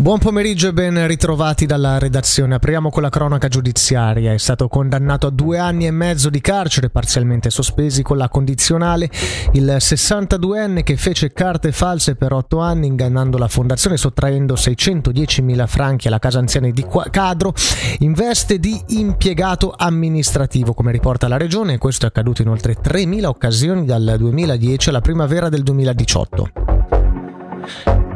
Buon pomeriggio e ben ritrovati dalla redazione. Apriamo con la cronaca giudiziaria. È stato condannato a due anni e mezzo di carcere, parzialmente sospesi con la condizionale, il 62enne che fece carte false per otto anni, ingannando la fondazione, sottraendo 610.000 franchi alla casa anziani di Cadro, in veste di impiegato amministrativo, come riporta la regione. Questo è accaduto in oltre 3.000 occasioni dal 2010 alla primavera del 2018.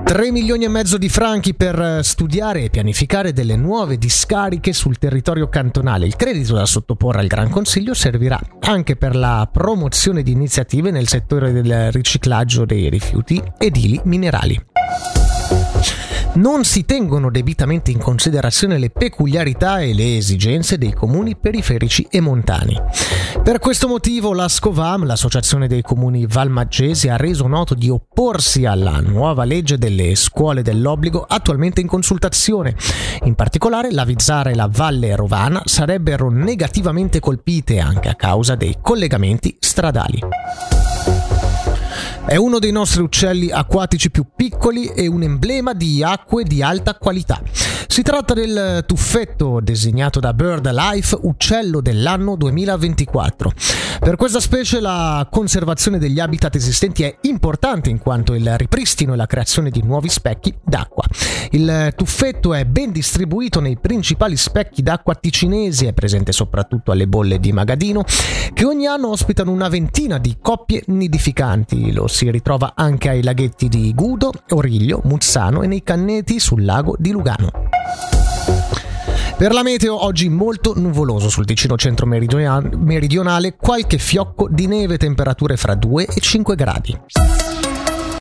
3 milioni e mezzo di franchi per studiare e pianificare delle nuove discariche sul territorio cantonale. Il credito da sottoporre al Gran Consiglio servirà anche per la promozione di iniziative nel settore del riciclaggio dei rifiuti edili minerali non si tengono debitamente in considerazione le peculiarità e le esigenze dei comuni periferici e montani. Per questo motivo la Scovam, l'associazione dei comuni valmaggesi, ha reso noto di opporsi alla nuova legge delle scuole dell'obbligo attualmente in consultazione. In particolare la Vizzara e la Valle Rovana sarebbero negativamente colpite anche a causa dei collegamenti stradali. È uno dei nostri uccelli acquatici più piccoli e un emblema di acque di alta qualità. Si tratta del tuffetto designato da BirdLife Uccello dell'anno 2024. Per questa specie la conservazione degli habitat esistenti è importante in quanto il ripristino e la creazione di nuovi specchi d'acqua. Il tuffetto è ben distribuito nei principali specchi d'acqua ticinesi, è presente soprattutto alle bolle di Magadino, che ogni anno ospitano una ventina di coppie nidificanti. Lo si ritrova anche ai laghetti di Gudo, Origlio, Muzzano e nei canneti sul lago di Lugano. Per la meteo oggi molto nuvoloso sul Ticino centro meridionale, qualche fiocco di neve, temperature fra 2 e 5 gradi.